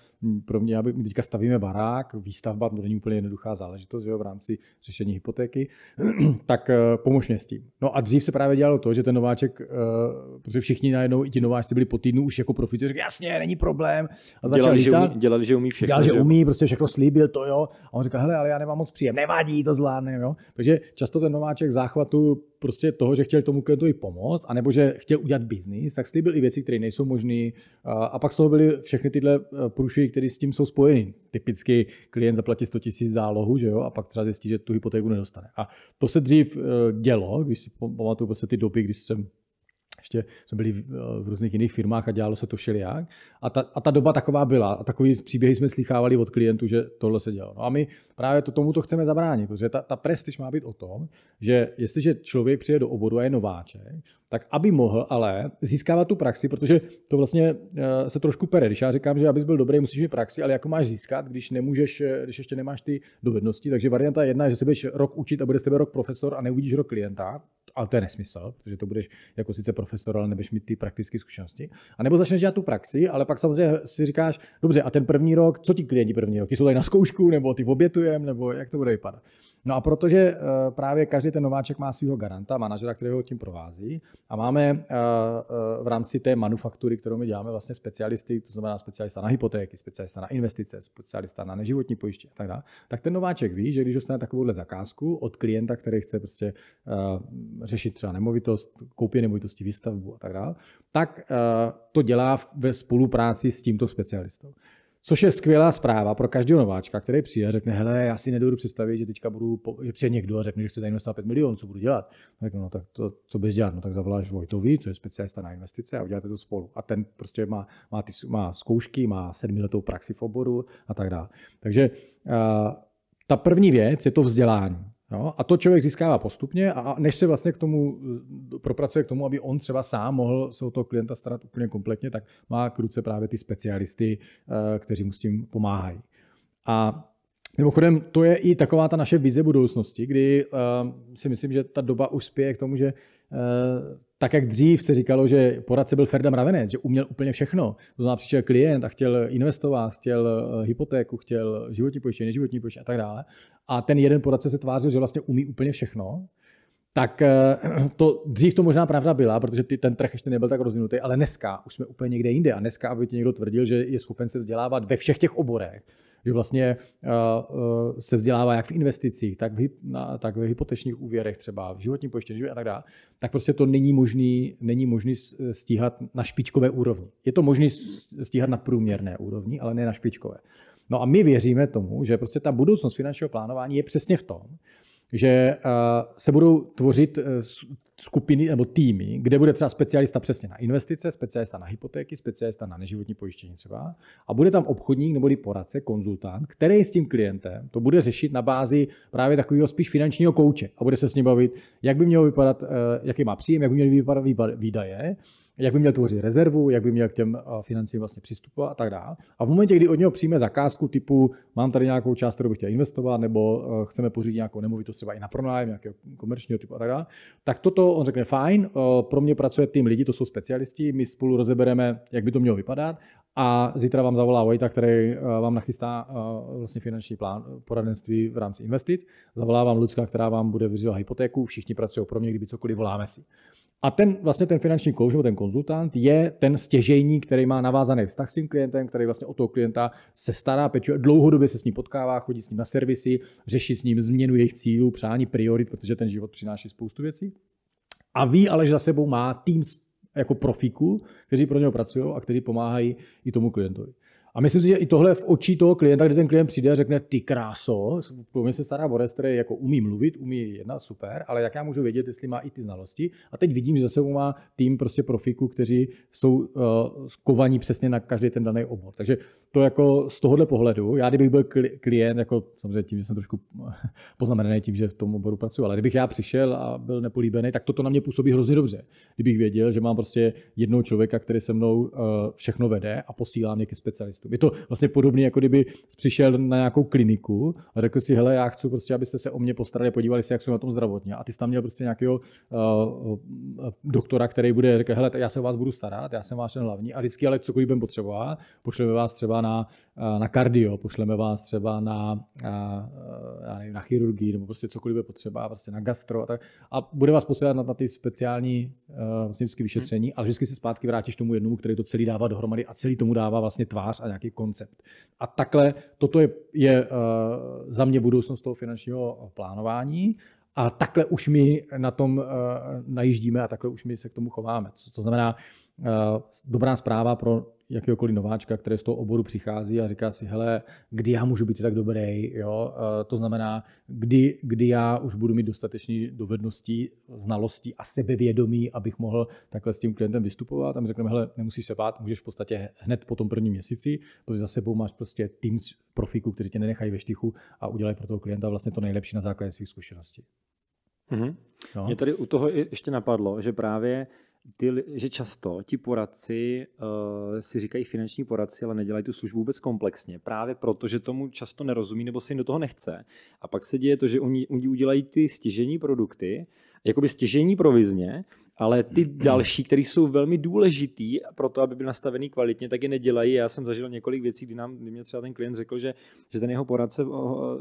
pro mě, my teďka stavíme barák, výstavba, to není úplně jednoduchá záležitost že jo, v rámci řešení hypotéky, tak uh, pomož mě s tím. No a dřív se právě dělalo to, že ten nováček, uh, protože všichni najednou, i ti nováčci byli po týdnu už jako profici, řekli, jasně, není problém. A dělali, že umí, dělali, že umí všechno. Dělali, že umí, prostě všechno slíbil, to jo. A on říká, hele, ale já nemám moc příjem, nevadí, to zvládne, jo. Takže často ten nováček záchvatu prostě toho, že chtěl tomu klientovi pomoct, anebo že chtěl udělat biznis, tak slíbil i věci, které nejsou možné. A pak z toho byly všechny tyhle eh, průšvihy, které s tím jsou spojeny. Typicky klient zaplatí 100 000 zálohu, že jo, a pak třeba zjistí, že tu hypotéku nedostane. A to se dřív eh, dělo, když si pamatuju prostě ty doby, když jsem ještě jsme byli v různých jiných firmách a dělalo se to všelijak. A ta, a ta doba taková byla. A takový příběhy jsme slychávali od klientů, že tohle se dělo. No a my právě to, tomu to chceme zabránit, protože ta, ta prestiž má být o tom, že jestliže člověk přijde do oboru a je nováček, tak aby mohl ale získávat tu praxi, protože to vlastně eh, se trošku pere. Když já říkám, že abys byl dobrý, musíš mít praxi, ale jako máš získat, když nemůžeš, eh, když ještě nemáš ty dovednosti. Takže varianta jedna je, že se budeš rok učit a bude z tebe rok profesor a neuvidíš rok klienta, ale to je nesmysl, protože to budeš jako sice profesor, ale nebudeš mít ty praktické zkušenosti. A nebo začneš dělat tu praxi, ale pak samozřejmě si říkáš, dobře, a ten první rok, co ti klienti první rok? Ty jsou tady na zkoušku, nebo ty obětujem, nebo jak to bude vypadat? No a protože eh, právě každý ten nováček má svého garanta, manažera, který ho tím provází, a máme eh, eh, v rámci té manufaktury, kterou my děláme, vlastně specialisty, to znamená specialista na hypotéky, specialista na investice, specialista na neživotní pojištění a tak dále, tak ten nováček ví, že když dostane takovouhle zakázku od klienta, který chce prostě řešit třeba nemovitost, koupě nemovitosti, výstavbu a tak dále, tak to dělá ve spolupráci s tímto specialistou. Což je skvělá zpráva pro každého nováčka, který přijde a řekne, hele, já si nedovedu představit, že teďka budu, že přijde někdo a řekne, že chce zainvestovat 5 milionů, co budu dělat. Tak no, tak to, co bys dělat? No tak zavoláš Vojtovi, co je specialista na investice a uděláte to spolu. A ten prostě má, má, ty, má zkoušky, má sedmiletou praxi v oboru a tak dále. Takže uh, ta první věc je to vzdělání. No, a to člověk získává postupně a než se vlastně k tomu propracuje k tomu, aby on třeba sám mohl se o toho klienta starat úplně kompletně, tak má k ruce právě ty specialisty, eh, kteří mu s tím pomáhají. A Mimochodem, to je i taková ta naše vize budoucnosti, kdy uh, si myslím, že ta doba už spěje k tomu, že tak jak dřív se říkalo, že poradce byl Ferda Mravenec, že uměl úplně všechno. To znamená, přišel klient a chtěl investovat, chtěl uh, hypotéku, chtěl životní pojištění, neživotní pojištění a tak dále. A ten jeden poradce se tvářil, že vlastně umí úplně všechno. Tak to dřív to možná pravda byla, protože ty, ten trh ještě nebyl tak rozvinutý, ale dneska už jsme úplně někde jinde. A dneska, aby ti někdo tvrdil, že je schopen se vzdělávat ve všech těch oborech, že vlastně uh, uh, se vzdělává jak v investicích, tak v, na, tak v hypotečních úvěrech třeba, v životním pojištění a tak dále, tak prostě to není možný, není možný stíhat na špičkové úrovni. Je to možné stíhat na průměrné úrovni, ale ne na špičkové. No a my věříme tomu, že prostě ta budoucnost finančního plánování je přesně v tom, že eh, se budou tvořit eh, skupiny nebo týmy, kde bude třeba specialista přesně na investice, specialista na hypotéky, specialista na neživotní pojištění třeba. A bude tam obchodník nebo poradce, konzultant, který s tím klientem to bude řešit na bázi právě takového spíš finančního kouče a bude se s ním bavit, jak by mělo vypadat, eh, jaký má příjem, jak by měly vypadat výdaje jak by měl tvořit rezervu, jak by měl k těm eh, financím vlastně přistupovat a tak dále. A v momentě, kdy od něho přijme zakázku typu, mám tady nějakou část, kterou bych chtěl investovat, nebo eh, chceme pořídit nějakou nemovitost třeba i na pronájem, nějakého komerčního typu a tak dále, tak toto to, on řekne fajn, pro mě pracuje tým lidí, to jsou specialisti, my spolu rozebereme, jak by to mělo vypadat a zítra vám zavolá Vojta, který vám nachystá vlastně finanční plán poradenství v rámci investic. Zavolá vám Lucka, která vám bude vyřizovat hypotéku, všichni pracují pro mě, kdyby cokoliv voláme si. A ten vlastně ten finanční coach nebo ten konzultant je ten stěžejník, který má navázaný vztah s tím klientem, který vlastně o toho klienta se stará, pečuje, dlouhodobě se s ním potkává, chodí s ním na servisy, řeší s ním změnu jejich cílů, přání, priorit, protože ten život přináší spoustu věcí. A ví ale, že za sebou má tým jako profíků, kteří pro něho pracují a kteří pomáhají i tomu klientovi. A myslím si, že i tohle v očí toho klienta, kdy ten klient přijde a řekne, ty kráso, pro mě se stará Boris, který jako umí mluvit, umí jedna super, ale jak já můžu vědět, jestli má i ty znalosti. A teď vidím, že zase má tým prostě profiků, kteří jsou uh, skovaní přesně na každý ten daný obor. Takže to jako z tohohle pohledu, já kdybych byl klient, jako samozřejmě tím, že jsem trošku poznamenaný tím, že v tom oboru pracuji, ale kdybych já přišel a byl nepolíbený, tak toto na mě působí hrozně dobře. Kdybych věděl, že mám prostě jednoho člověka, který se mnou uh, všechno vede a posílá mě ke specialistům. Je to vlastně podobné, jako kdyby přišel na nějakou kliniku a řekl si, hele, já chci prostě, abyste se o mě postarali, podívali se, jak jsou na tom zdravotně. A ty jsi tam měl prostě nějakého uh, doktora, který bude říkat, hele, já se o vás budu starat, já jsem váš ten hlavní a vždycky ale cokoliv budeme potřebovat, pošleme vás třeba na, na kardio, pošleme vás třeba na, na, já nevím, na chirurgii nebo prostě cokoliv je potřeba, prostě na gastro a tak. A bude vás posílat na, na ty speciální uh, vlastně vždycky vyšetření, hmm. ale vždycky se zpátky vrátíš tomu jednomu, který to celý dává dohromady a celý tomu dává vlastně tvář a nějaký koncept. A takhle, toto je, je za mě budoucnost toho finančního plánování. A takhle už my na tom uh, najíždíme a takhle už my se k tomu chováme. To, to znamená, uh, dobrá zpráva pro jakéhokoliv nováčka, který z toho oboru přichází a říká si, hele, kdy já můžu být tak dobrý, jo? to znamená, kdy, kdy já už budu mít dostatečné dovednosti, znalosti a sebevědomí, abych mohl takhle s tím klientem vystupovat a my řekneme, hele, nemusíš se bát, můžeš v podstatě hned po tom prvním měsíci, protože za sebou máš prostě tým profíků, kteří tě nenechají ve štychu a udělají pro toho klienta vlastně to nejlepší na základě svých zkušeností. Mm-hmm. No. Mě tady u toho ještě napadlo, že právě ty, že často ti poradci uh, si říkají finanční poradci, ale nedělají tu službu vůbec komplexně. Právě proto, že tomu často nerozumí nebo se jim do toho nechce. A pak se děje to, že oni, oni udělají ty stěžení produkty, jakoby stěžení provizně ale ty další, které jsou velmi důležitý pro to, aby byly nastavený kvalitně, tak je nedělají. Já jsem zažil několik věcí, kdy, nám, kdy mě třeba ten klient řekl, že, že ten jeho poradce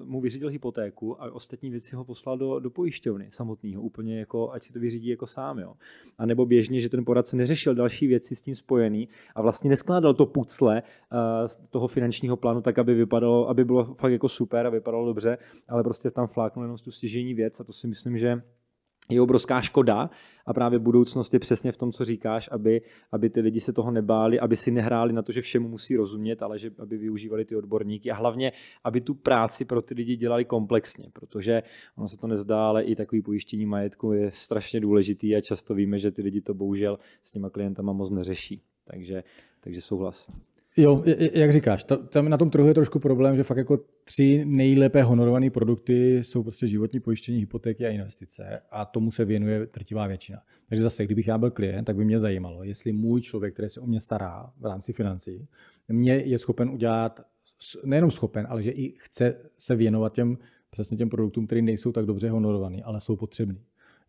mu vyřídil hypotéku a ostatní věci ho poslal do, do pojišťovny samotného, úplně jako, ať si to vyřídí jako sám. Jo. A nebo běžně, že ten poradce neřešil další věci s tím spojený a vlastně neskládal to pucle uh, toho finančního plánu tak, aby vypadalo, aby bylo fakt jako super a vypadalo dobře, ale prostě tam fláknul jenom tu stěžení věc a to si myslím, že je obrovská škoda a právě budoucnost je přesně v tom, co říkáš, aby, aby ty lidi se toho nebáli, aby si nehráli na to, že všemu musí rozumět, ale že aby využívali ty odborníky a hlavně, aby tu práci pro ty lidi dělali komplexně, protože ono se to nezdá, ale i takový pojištění majetku je strašně důležitý a často víme, že ty lidi to bohužel s těma klientama moc neřeší. Takže, takže souhlas. Jo, jak říkáš, tam na tom trhu je trošku problém, že fakt jako tři nejlépe honorované produkty jsou prostě životní pojištění, hypotéky a investice a tomu se věnuje trtivá většina. Takže zase, kdybych já byl klient, tak by mě zajímalo, jestli můj člověk, který se o mě stará v rámci financí, mě je schopen udělat, nejenom schopen, ale že i chce se věnovat těm přesně těm produktům, které nejsou tak dobře honorované, ale jsou potřebné.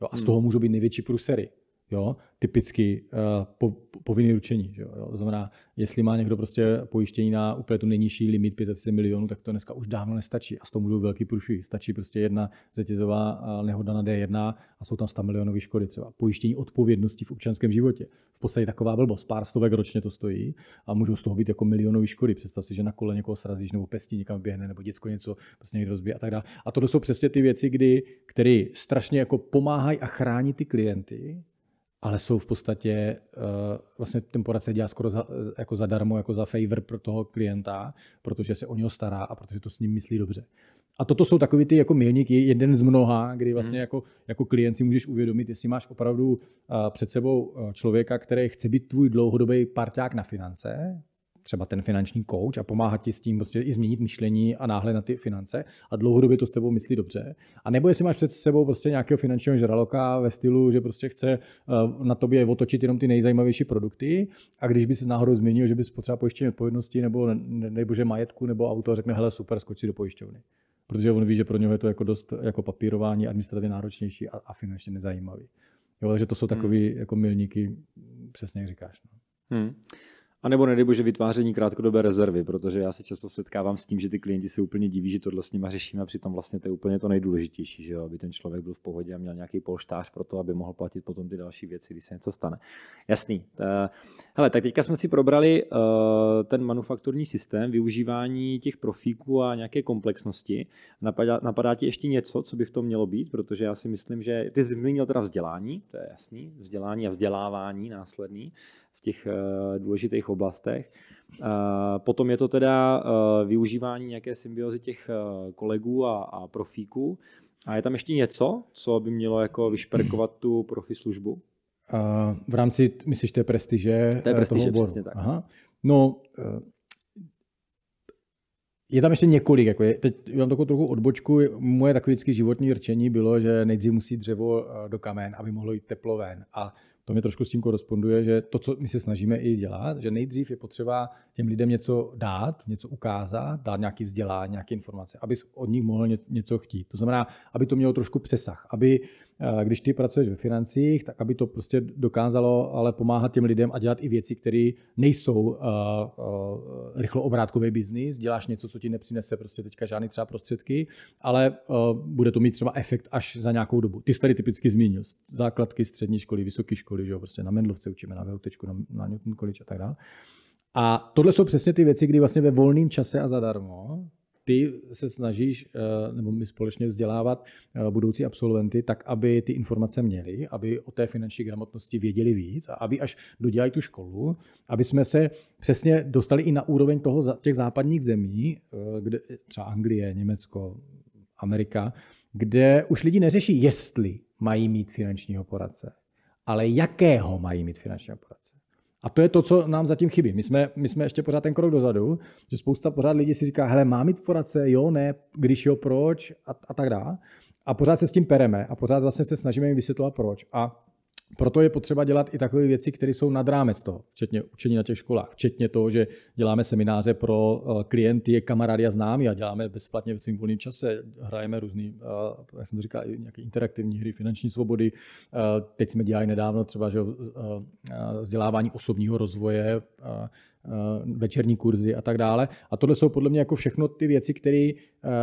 Jo, a z hmm. toho můžou být největší prusery. Jo, typicky uh, po, povinný ručení. Že jo? To znamená, jestli má někdo prostě pojištění na úplně tu nejnižší limit 500 milionů, tak to dneska už dávno nestačí. A z toho můžou velký průšvih. Stačí prostě jedna řetězová eh, nehoda na D1 a jsou tam 100 milionové škody. Třeba pojištění odpovědnosti v občanském životě. V podstatě taková blbost. Pár stovek ročně to stojí a můžou z toho být jako milionové škody. Představ si, že na kole někoho srazíš nebo pestí někam běhne nebo děcko něco prostě někdo rozbije a tak dále. A to jsou přesně ty věci, kdy, které strašně jako pomáhají a chrání ty klienty, ale jsou v podstatě, uh, vlastně ten poradce dělá skoro za, jako zadarmo, jako za favor pro toho klienta, protože se o něho stará a protože to s ním myslí dobře. A toto jsou takový ty jako milníky, jeden z mnoha, kdy vlastně hmm. jako, jako klient si můžeš uvědomit, jestli máš opravdu uh, před sebou eh, člověka, který chce být tvůj dlouhodobý parťák na finance, třeba ten finanční coach a pomáhat ti s tím prostě i změnit myšlení a náhle na ty finance a dlouhodobě to s tebou myslí dobře. A nebo jestli máš před sebou prostě nějakého finančního žraloka ve stylu, že prostě chce eh, na tobě otočit jenom ty nejzajímavější produkty a když by se náhodou změnil, že bys potřeba pojištění odpovědnosti nebo, nebo že majetku nebo auto, řekne, hele super, skočí do pojišťovny. Protože on ví, že pro něho je to jako dost jako papírování administrativně náročnější a, a finančně nezajímavý. Jo, takže to jsou takové hmm. jako milníky, přesně jak říkáš. No. Hmm. A nebo nedej že vytváření krátkodobé rezervy, protože já se často setkávám s tím, že ty klienti se úplně diví, že tohle s nimi řešíme a přitom vlastně to je úplně to nejdůležitější, že jo? aby ten člověk byl v pohodě a měl nějaký polštář pro to, aby mohl platit potom ty další věci, když se něco stane. Jasný. Hele, tak teďka jsme si probrali uh, ten manufakturní systém, využívání těch profíků a nějaké komplexnosti. Napadá, napadá ti ještě něco, co by v tom mělo být, protože já si myslím, že ty zmínil teda vzdělání, to je jasný, vzdělání a vzdělávání následný v těch eh, důležitých oblastech. Eh, potom je to teda eh, využívání nějaké symbiozy těch kolegů a, a profíků. A je tam ještě něco, co by mělo jako vyšperkovat tu profi službu? v rámci, myslíš, té prestiže? Té prestiže, přesně tak. Aha. No, je tam ještě několik. Jako je, teď mám takovou trochu odbočku. Moje takové vždycky životní rčení bylo, že nejdřív musí dřevo do kamen, aby mohlo jít teplo ven. A to mě trošku s tím koresponduje, že to, co my se snažíme i dělat, že nejdřív je potřeba těm lidem něco dát, něco ukázat, dát nějaký vzdělání, nějaké informace, aby od nich mohl něco chtít. To znamená, aby to mělo trošku přesah, aby když ty pracuješ ve financích, tak aby to prostě dokázalo ale pomáhat těm lidem a dělat i věci, které nejsou uh, uh, rychlo obrátkový biznis, děláš něco, co ti nepřinese prostě teďka žádný třeba prostředky, ale uh, bude to mít třeba efekt až za nějakou dobu. Ty jsi tady typicky zmínil základky, střední školy, vysoké školy, že jo, prostě na Mendlovce učíme, na VUT, na, na Newton College a tak dále. A tohle jsou přesně ty věci, kdy vlastně ve volném čase a zadarmo ty se snažíš, eh, nebo my společně vzdělávat eh, budoucí absolventy tak, aby ty informace měli, aby o té finanční gramotnosti věděli víc a aby až dodělají tu školu, aby jsme se přesně dostali i na úroveň toho, těch západních zemí, eh, kde třeba Anglie, Německo, Amerika, kde už lidi neřeší, jestli mají mít finančního poradce, ale jakého mají mít finančního poradce. A to je to, co nám zatím chybí. My jsme, my jsme ještě pořád ten krok dozadu, že spousta pořád lidí si říká, hele, má mít poradce, jo, ne, když jo, proč a, a tak dále. A pořád se s tím pereme a pořád vlastně se snažíme jim vysvětlovat proč. A proto je potřeba dělat i takové věci, které jsou nad rámec toho, včetně učení na těch školách, včetně toho, že děláme semináře pro eh, klienty, kamarády a známí a děláme bezplatně ve svým volném čase, hrajeme různý, eh, jak jsem to říkal, nějaké interaktivní hry, finanční svobody. Eh, teď jsme dělali nedávno třeba že, vzdělávání osobního rozvoje, večerní kurzy a tak dále. A tohle jsou podle mě jako všechno ty věci, které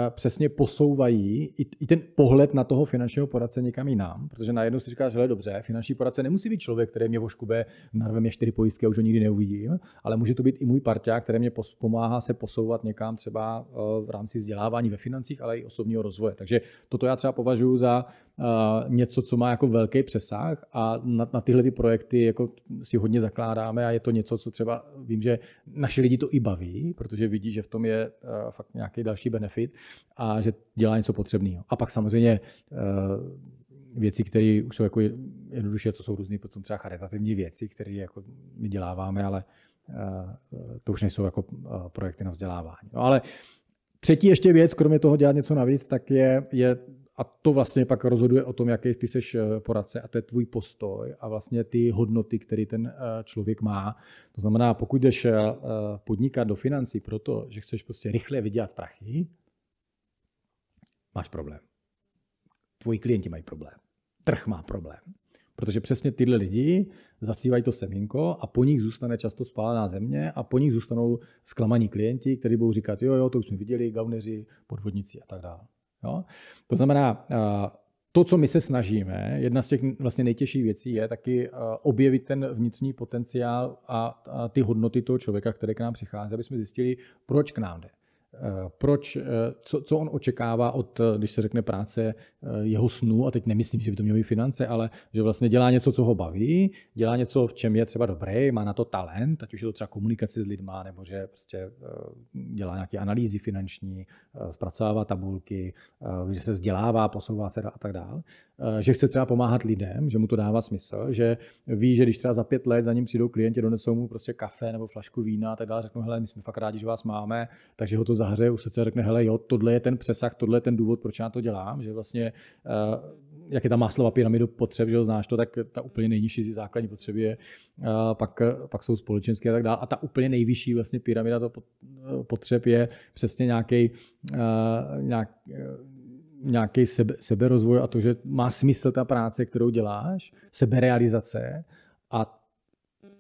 přesně posouvají i ten pohled na toho finančního poradce někam jinam, protože najednou si říkáš, že dobře, finanční poradce nemusí být člověk, který mě voškube, narve mě čtyři pojistky a už ho nikdy neuvidím, ale může to být i můj parťák, který mě pomáhá se posouvat někam třeba eh, v rámci vzdělávání ve financích, ale i osobního rozvoje. Takže toto já třeba považuji za něco, co má jako velký přesah a na, na tyhle ty projekty jako si hodně zakládáme a je to něco, co třeba vím, že naše lidi to i baví, protože vidí, že v tom je fakt nějaký další benefit a že dělá něco potřebného. A pak samozřejmě uh, věci, které už jsou jako jednoduše, to jsou různé potom třeba charitativní věci, které jako my děláváme, ale uh, to už nejsou jako uh, projekty na vzdělávání. No, ale třetí ještě věc, kromě toho dělat něco navíc, tak je, je a to vlastně pak rozhoduje o tom, jaký ty seš eh, poradce a to je tvůj postoj a vlastně ty hodnoty, které ten eh, člověk má. To znamená, pokud jdeš eh, podnikat do financí proto, že chceš prostě rychle vydělat prachy, máš problém. Tvoji klienti mají problém. Trh má problém. Protože přesně tyhle lidi zasívají to semínko a po nich zůstane často spálená země a po nich zůstanou zklamaní klienti, kteří budou říkat, jo, jo, to už jsme viděli, gauneři, podvodníci a tak dále. Jo? To znamená, to, co my se snažíme, jedna z těch vlastně nejtěžších věcí je taky objevit ten vnitřní potenciál a, ty hodnoty toho člověka, který k nám přichází, aby jsme zjistili, proč k nám jde. Eh, proč, eh, co, co on očekává od, eh, když se řekne práce, jeho snů, a teď nemyslím, že by to mělo být finance, ale že vlastně dělá něco, co ho baví, dělá něco, v čem je třeba dobrý, má na to talent, ať už je to třeba komunikace s lidma, nebo že prostě dělá nějaké analýzy finanční, zpracovává tabulky, že se vzdělává, posouvá se a tak dále. Že chce třeba pomáhat lidem, že mu to dává smysl, že ví, že když třeba za pět let za ním přijdou klienti, donesou mu prostě kafe nebo flašku vína a tak dále, řeknou, hele, my jsme fakt rádi, že vás máme, takže ho to zahřeje u srdce a řekne, hele jo, tohle je ten přesah, tohle je ten důvod, proč já to dělám, že vlastně uh, jak je ta Maslova pyramidu potřeb, že ho znáš to, tak ta úplně nejnižší základní potřeby je, uh, pak, pak jsou společenské a tak dále. A ta úplně nejvyšší vlastně pyramida to potřeb je přesně nějaký, nějak, nějaký sebe, seberozvoj a to, že má smysl ta práce, kterou děláš, seberealizace a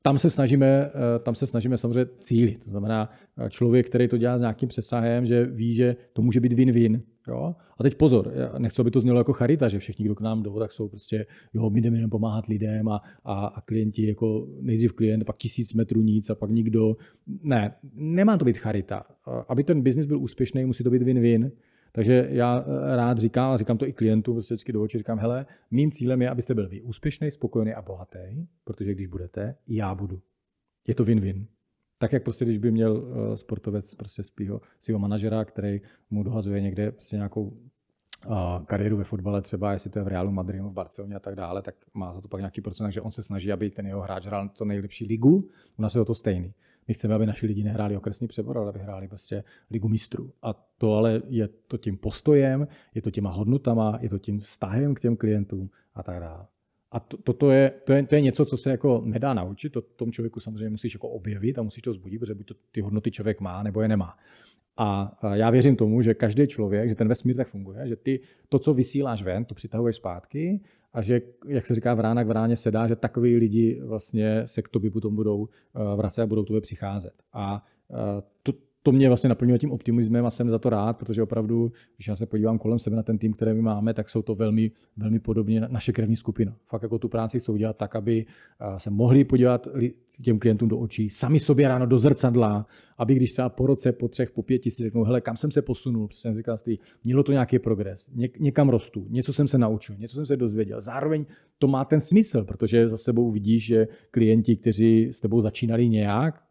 tam se snažíme, eh, tam se snažíme samozřejmě cílit. To znamená, eh, člověk, který to dělá s nějakým přesahem, že ví, že to může být win-win. Jo? A teď pozor, já nechci, aby to znělo jako charita, že všichni, kdo k nám jdou, tak jsou prostě, jo, my jdeme jenom pomáhat lidem a, a, a klienti, jako nejdřív klient, pak tisíc metrů nic a pak nikdo. Ne, nemá to být charita. Aby ten biznis byl úspěšný, musí to být win-win. Takže já eh, rád říkám, a říkám to i klientům, prostě vždycky do očí říkám, hele, mým cílem je, abyste byl vy úspěšný, spokojený a bohatý, protože když budete, já budu. Je to win-win. Tak jak prostě, když by měl eh, sportovec prostě svého, svého manažera, který mu dohazuje někde prostě nějakou uh, kariéru ve fotbale, třeba jestli to je v Realu Madrid, v Barceloně a tak dále, tak má za to pak nějaký procent, že on se snaží, aby ten jeho hráč hrál co nejlepší ligu, u nás je to stejný. My chceme, aby naši lidi nehráli okresní přebor, ale aby hráli prostě ligu mistrů. A to ale je to tím postojem, je to těma hodnotama, je to tím vztahem k těm klientům a tak dále. A to, to, to, je, to, je, to je něco, co se jako nedá naučit, to tom člověku samozřejmě musíš jako objevit a musíš to zbudit, protože buď to ty hodnoty člověk má, nebo je nemá. A já věřím tomu, že každý člověk, že ten vesmír tak funguje, že ty to, co vysíláš ven, to přitahuješ zpátky a že, jak se říká, vrána k vráně sedá, že takový lidi vlastně se k tobě potom budou eh, vracet a budou tobě přicházet. A eh, to, to mě vlastně naplňuje tím optimismem a jsem za to rád, protože opravdu, když já se podívám kolem sebe na ten tým, který my máme, tak jsou to velmi, velmi podobně naše krevní skupina. Fakt jako tu práci chcou dělat tak, aby eh, se mohli podívat těm klientům do očí, sami sobě ráno do zrcadla, aby když třeba po roce, po třech, po pěti si řeknou, hele, kam jsem se posunul, jsem říkal, mělo to nějaký progres, Něk, někam rostu, něco jsem se naučil, něco jsem se dozvěděl. Zároveň to má ten smysl, protože za sebou vidíš, že klienti, kteří s tebou začínali nějak,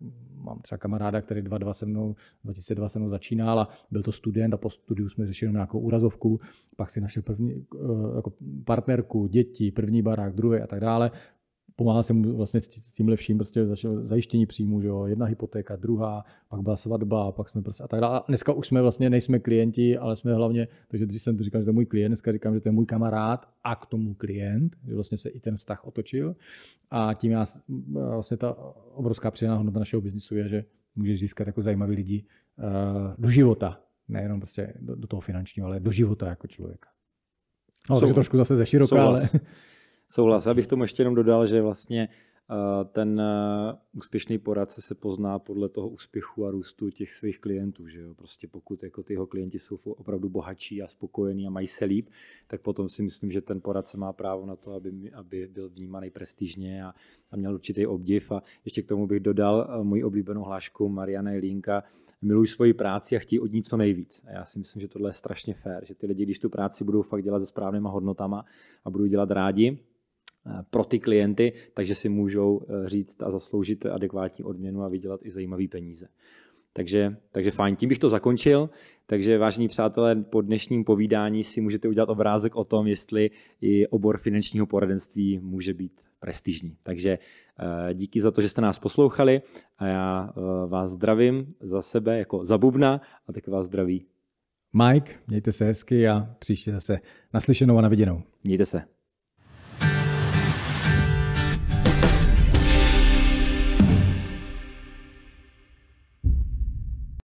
mám třeba kamaráda, který 22 se mnou, 2002 se mnou začínal a byl to student a po studiu jsme řešili nějakou úrazovku, pak si našel první eh, jako partnerku, děti, první barák, druhý a tak dále pomáhal jsem mu vlastně s tím lepším prostě zajištění příjmu, že jo, jedna hypotéka, druhá, pak byla svatba, pak jsme prostě a tak dále. A dneska už jsme vlastně nejsme klienti, ale jsme hlavně, takže když jsem to říkal, že to je můj klient, dneska říkám, že to je můj kamarád a k tomu klient, že vlastně se i ten vztah otočil. A tím já, vlastně ta obrovská přidaná hodnota našeho biznisu je, že můžeš získat jako zajímavý lidi uh, do života, nejenom prostě do, do toho finančního, ale do života jako člověka. No, takže trošku zase ze široka, ale... Souhlas. Já bych tomu ještě jenom dodal, že vlastně eh, ten eh, úspěšný poradce se pozná podle toho úspěchu a růstu těch svých klientů. Že jo? Prostě pokud jako ty jeho klienti jsou opravdu bohatší a spokojení a mají se líp, tak potom si myslím, že ten poradce má právo na to, aby, aby byl vnímaný prestižně a, a měl určitý obdiv. A ještě k tomu bych dodal eh, můj oblíbenou hlášku Mariana Linka, milují svoji práci a chtějí od ní co nejvíc. A já si myslím, že tohle je strašně fér, že ty lidi, když tu práci budou fakt dělat se správnýma hodnotama a budou dělat rádi, pro ty klienty, takže si můžou eh, říct a zasloužit adekvátní odměnu a vydělat i zajímavé peníze. Takže, takže fajn, tím bych to zakončil. Takže vážení přátelé, po dnešním povídání si můžete udělat obrázek o tom, jestli i obor finančního poradenství může být prestižní. Takže eh, díky za to, že jste nás poslouchali a já vás zdravím za sebe jako za bubna a tak vás zdraví Mike, mějte se hezky a příště zase naslyšenou a naviděnou. Mějte se.